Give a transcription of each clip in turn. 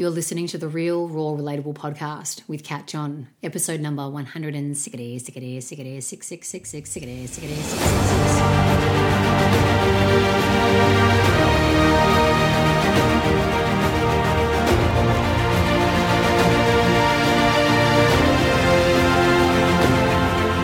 You're listening to the Real Raw Relatable podcast with Kat John, episode number 160, 60, 60, 6666, 60, 60,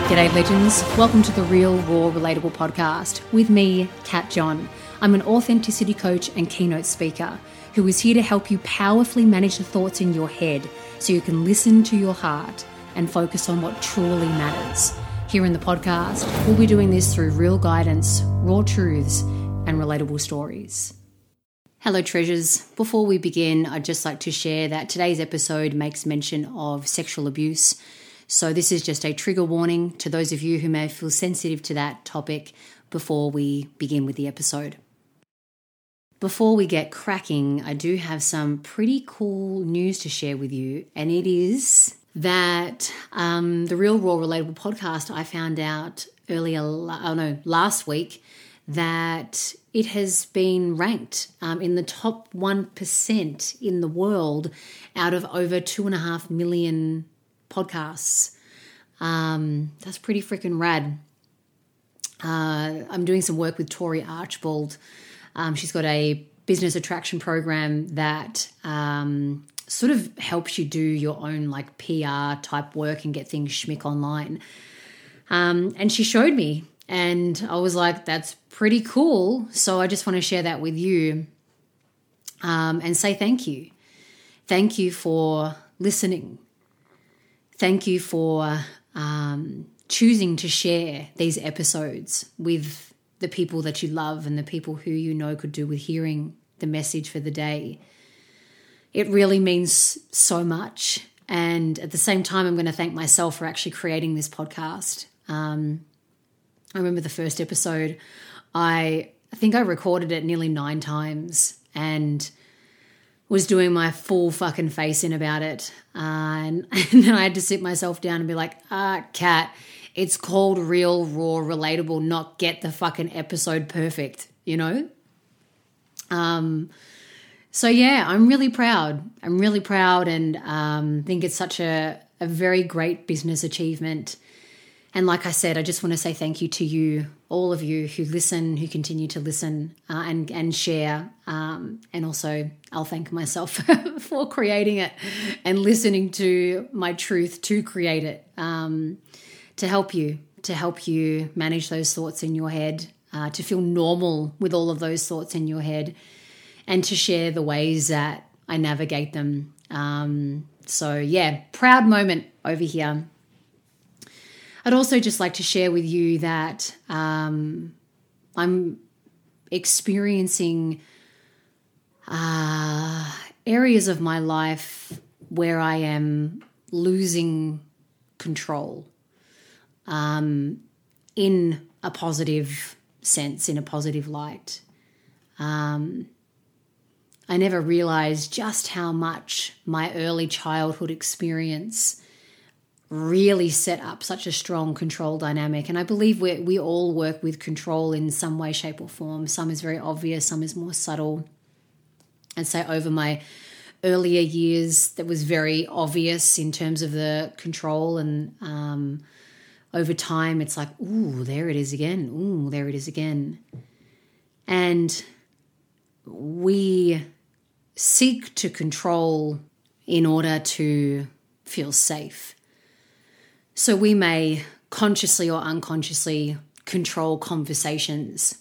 G'day, legends. Welcome to the Real Raw Relatable podcast with me, Kat John. I'm an authenticity coach and keynote speaker who is here to help you powerfully manage the thoughts in your head so you can listen to your heart and focus on what truly matters. Here in the podcast, we'll be doing this through real guidance, raw truths, and relatable stories. Hello, treasures. Before we begin, I'd just like to share that today's episode makes mention of sexual abuse. So, this is just a trigger warning to those of you who may feel sensitive to that topic before we begin with the episode. Before we get cracking, I do have some pretty cool news to share with you, and it is that um, the Real Raw Relatable podcast, I found out earlier, oh no, last week, that it has been ranked um, in the top 1% in the world out of over two and a half million podcasts. Um, that's pretty freaking rad. Uh, I'm doing some work with Tori Archibald. Um, she's got a business attraction program that um, sort of helps you do your own like PR type work and get things schmick online. Um, and she showed me, and I was like, that's pretty cool. So I just want to share that with you um, and say thank you. Thank you for listening. Thank you for um, choosing to share these episodes with the people that you love and the people who you know could do with hearing the message for the day. It really means so much. And at the same time, I'm going to thank myself for actually creating this podcast. Um, I remember the first episode, I, I think I recorded it nearly nine times and was doing my full fucking face in about it. Uh, and, and, then I had to sit myself down and be like, ah, Kat, it's called real, raw, relatable, not get the fucking episode perfect, you know? Um, so yeah, I'm really proud. I'm really proud and um, think it's such a, a very great business achievement. And like I said, I just want to say thank you to you, all of you who listen, who continue to listen uh, and and share. Um, and also, I'll thank myself for creating it and listening to my truth to create it um, to help you, to help you manage those thoughts in your head, uh, to feel normal with all of those thoughts in your head, and to share the ways that I navigate them. Um, so yeah, proud moment over here. I'd also just like to share with you that um, I'm experiencing uh, areas of my life where I am losing control um, in a positive sense, in a positive light. Um, I never realized just how much my early childhood experience really set up such a strong control dynamic. And I believe we we all work with control in some way, shape, or form. Some is very obvious, some is more subtle. And so over my earlier years, that was very obvious in terms of the control. And um, over time, it's like, ooh, there it is again. Ooh, there it is again. And we seek to control in order to feel safe so we may consciously or unconsciously control conversations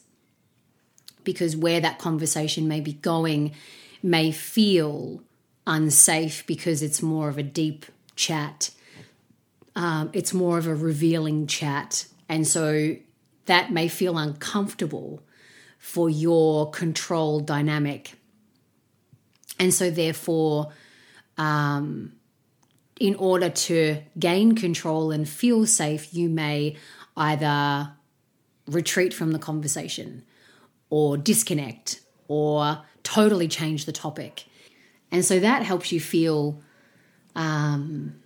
because where that conversation may be going may feel unsafe because it's more of a deep chat. Um, it's more of a revealing chat. And so that may feel uncomfortable for your control dynamic. And so, therefore, um, in order to gain control and feel safe, you may either retreat from the conversation or disconnect or totally change the topic. And so that helps you feel um,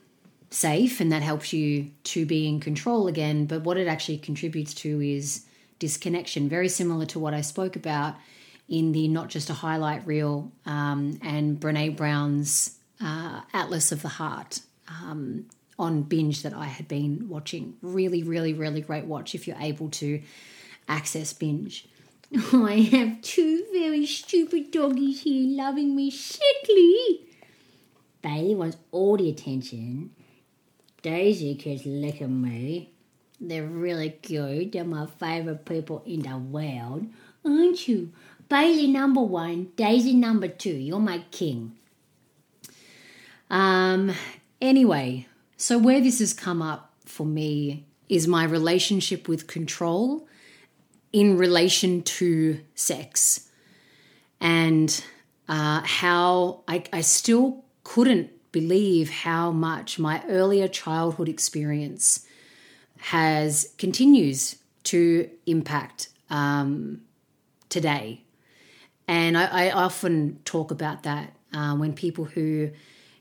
safe and that helps you to be in control again. But what it actually contributes to is disconnection, very similar to what I spoke about in the Not Just a Highlight reel um, and Brene Brown's uh, Atlas of the Heart um, on binge that I had been watching. Really, really, really great watch if you're able to access binge. I have two very stupid doggies here loving me sickly. Bailey wants all the attention. Daisy keeps licking me. They're really good. They're my favourite people in the world. Aren't you? Bailey number one, Daisy number two. You're my king. Um, anyway, so where this has come up for me is my relationship with control in relation to sex and uh, how I, I still couldn't believe how much my earlier childhood experience has continues to impact um, today. And I, I, often talk about that uh, when people who,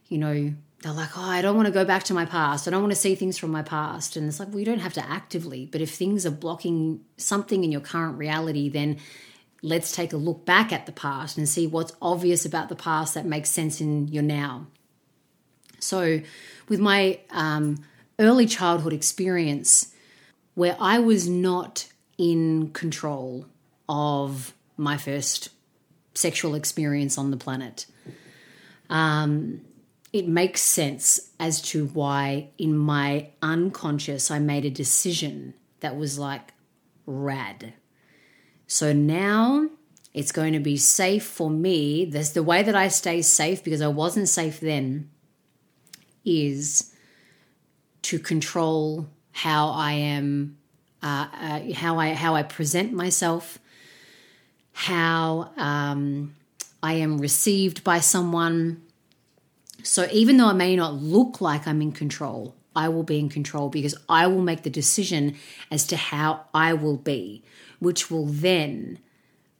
you know, they're like, oh, I don't want to go back to my past. I don't want to see things from my past. And it's like, well, you don't have to actively, but if things are blocking something in your current reality, then let's take a look back at the past and see what's obvious about the past that makes sense in your now. So, with my um, early childhood experience, where I was not in control of my first sexual experience on the planet, um, it makes sense as to why in my unconscious I made a decision that was like rad. So now it's going to be safe for me. There's the way that I stay safe because I wasn't safe then is to control how I am, uh, uh, how I how I present myself, how um, I am received by someone so even though I may not look like I'm in control, I will be in control because I will make the decision as to how I will be, which will then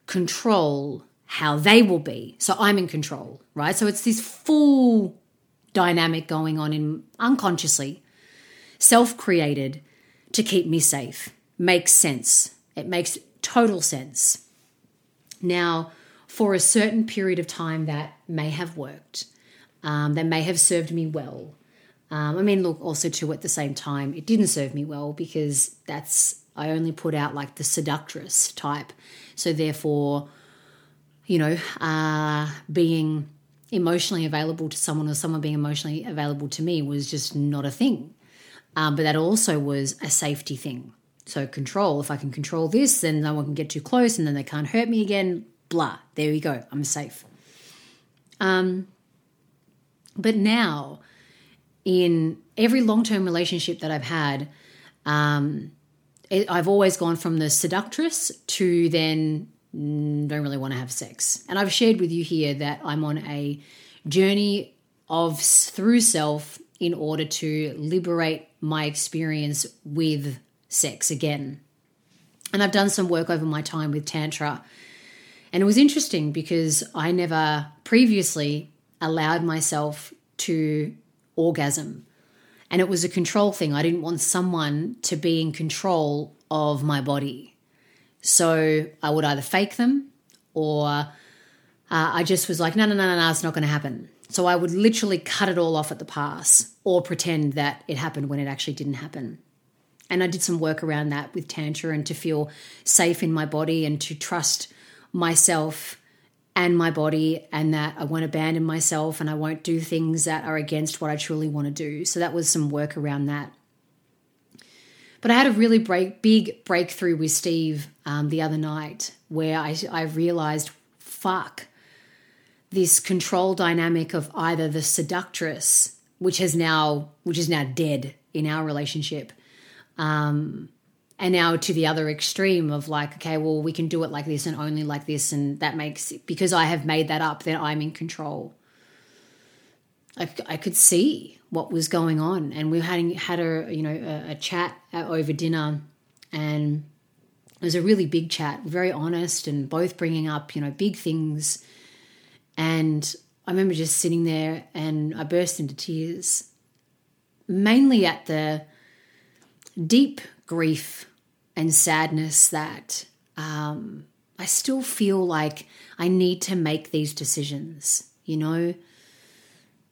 control how they will be. So I'm in control, right? So it's this full dynamic going on in unconsciously, self-created to keep me safe. Makes sense. It makes total sense. Now, for a certain period of time that may have worked um, that may have served me well. Um, I mean, look, also too at the same time, it didn't serve me well because that's I only put out like the seductress type. So therefore, you know, uh, being emotionally available to someone or someone being emotionally available to me was just not a thing. Um, but that also was a safety thing. So control. If I can control this, then no one can get too close, and then they can't hurt me again. Blah. There we go. I'm safe. Um, but now, in every long term relationship that I've had, um, I've always gone from the seductress to then Mm, don't really want to have sex. And I've shared with you here that I'm on a journey of through self in order to liberate my experience with sex again. And I've done some work over my time with Tantra. And it was interesting because I never previously allowed myself to orgasm. And it was a control thing. I didn't want someone to be in control of my body. So I would either fake them or uh, I just was like, no, no, no, no, no, it's not going to happen. So I would literally cut it all off at the pass or pretend that it happened when it actually didn't happen. And I did some work around that with Tantra and to feel safe in my body and to trust myself and my body, and that I won't abandon myself and I won't do things that are against what I truly want to do. So that was some work around that. But I had a really break, big breakthrough with Steve um, the other night where I, I realized, fuck, this control dynamic of either the seductress, which has now, which is now dead in our relationship, um, and now to the other extreme of like okay well we can do it like this and only like this and that makes because i have made that up then i'm in control i, I could see what was going on. And we had had a you know a, a chat over dinner. And it was a really big chat very honest and both bringing up you know big things. And i remember just sitting there and i burst into tears mainly at the deep grief and sadness that um, I still feel like I need to make these decisions, you know,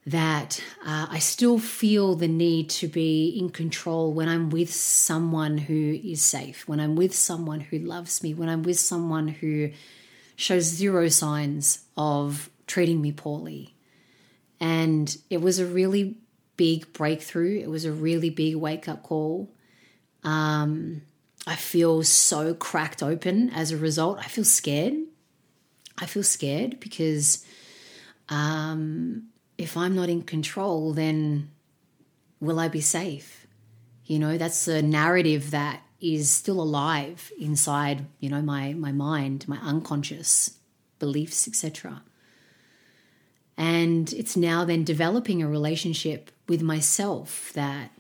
that uh, I still feel the need to be in control when I'm with someone who is safe, when I'm with someone who loves me, when I'm with someone who shows zero signs of treating me poorly. And it was a really big breakthrough. It was a really big wake up call. Um, I feel so cracked open as a result. I feel scared. I feel scared because um, if I'm not in control, then will I be safe? You know, that's a narrative that is still alive inside, you know, my my mind, my unconscious beliefs, etc. And it's now then developing a relationship with myself that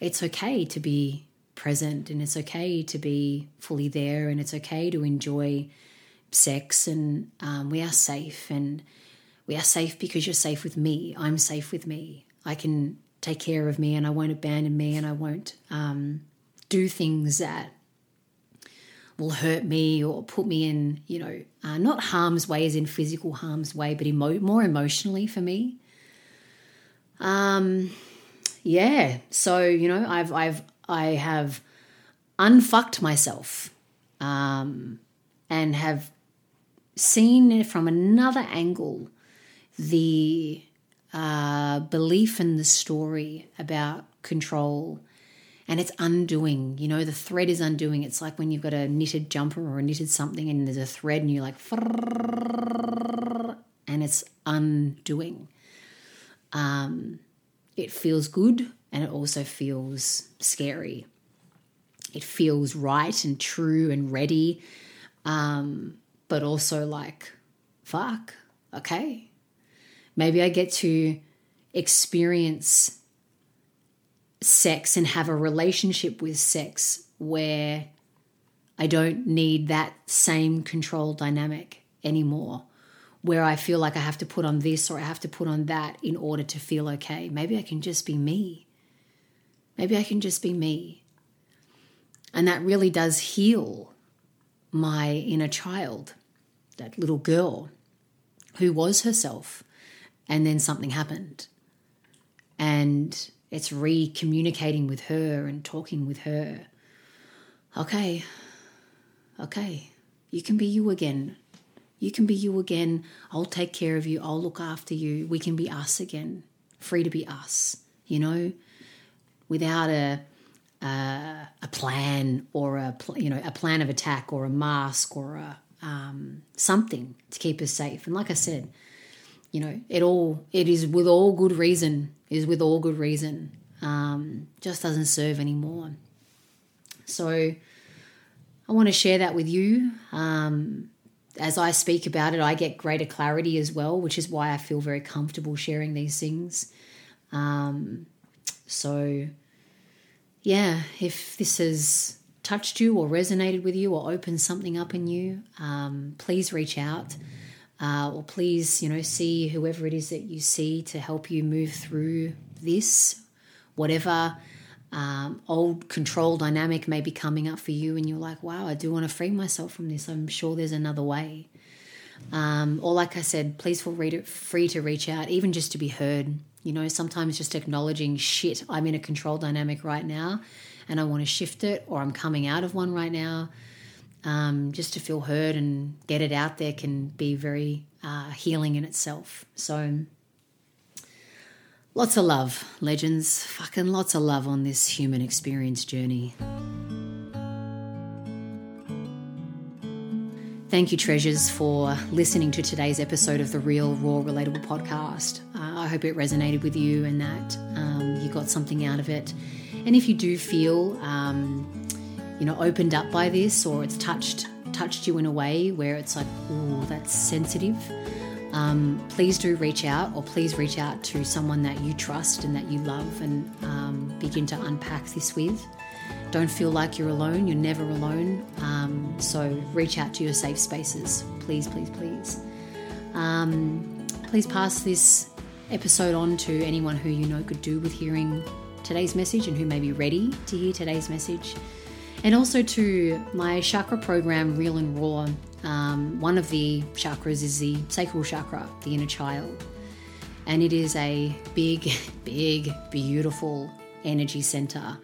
it's okay to be present and it's okay to be fully there and it's okay to enjoy sex and um, we are safe and we are safe because you're safe with me. I'm safe with me. I can take care of me and I won't abandon me and I won't um, do things that will hurt me or put me in, you know, uh, not harm's way as in physical harm's way, but emo- more emotionally for me. Um, yeah. So you know, I've I've I have unfucked myself, um, and have seen it from another angle the uh, belief in the story about control and it's undoing. You know, the thread is undoing. It's like when you've got a knitted jumper or a knitted something and there's a thread and you're like, and it's undoing. Um, it feels good and it also feels scary. It feels right and true and ready, um, but also like, fuck, okay. Maybe I get to experience sex and have a relationship with sex where I don't need that same control dynamic anymore, where I feel like I have to put on this or I have to put on that in order to feel okay. Maybe I can just be me. Maybe I can just be me. And that really does heal my inner child, that little girl who was herself, and then something happened. And it's re communicating with her and talking with her. Okay, okay, you can be you again. You can be you again. I'll take care of you. I'll look after you. We can be us again, free to be us, you know, without a, a, a plan or a, you know, a plan of attack or a mask or a, um, something to keep us safe. And like I said, you know, it all, it is with all good reason is with all good reason. Um, just doesn't serve anymore. So I want to share that with you. Um, as I speak about it, I get greater clarity as well, which is why I feel very comfortable sharing these things. Um, so, yeah, if this has touched you or resonated with you or opened something up in you, um, please reach out uh, or please, you know, see whoever it is that you see to help you move through this, whatever um, old control dynamic may be coming up for you, and you're like, wow, I do want to free myself from this. I'm sure there's another way. Um, or, like I said, please feel free to reach out, even just to be heard. You know, sometimes just acknowledging shit, I'm in a control dynamic right now and I want to shift it, or I'm coming out of one right now um, just to feel heard and get it out there can be very uh, healing in itself. So, lots of love, legends. Fucking lots of love on this human experience journey. Thank you, treasures, for listening to today's episode of the Real, Raw, Relatable podcast. Uh, I hope it resonated with you and that um, you got something out of it. And if you do feel um, you know opened up by this or it's touched touched you in a way where it's like oh that's sensitive. Um, please do reach out or please reach out to someone that you trust and that you love and um, begin to unpack this with. Don't feel like you're alone. You're never alone. Um, so reach out to your safe spaces. Please please please. Um, please pass this episode on to anyone who you know could do with hearing today's message and who may be ready to hear today's message And also to my chakra program, Real and Raw. Um, one of the chakras is the sacral chakra, the inner child. And it is a big, big, beautiful energy center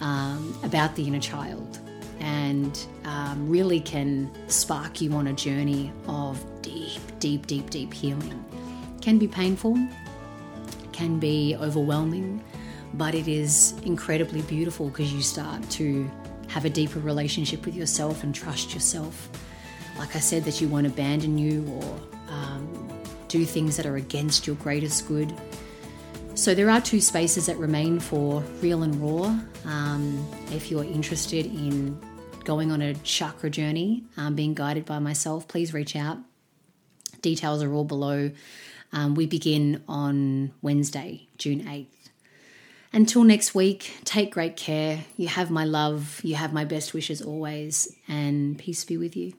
um, about the inner child and um, really can spark you on a journey of deep, deep, deep, deep healing. Can be painful, can be overwhelming, but it is incredibly beautiful because you start to have a deeper relationship with yourself and trust yourself. Like I said, that you won't abandon you or um, do things that are against your greatest good. So there are two spaces that remain for real and raw. Um, if you're interested in going on a chakra journey, um, being guided by myself, please reach out. Details are all below. Um, we begin on Wednesday, June 8th. Until next week, take great care. You have my love, you have my best wishes always, and peace be with you.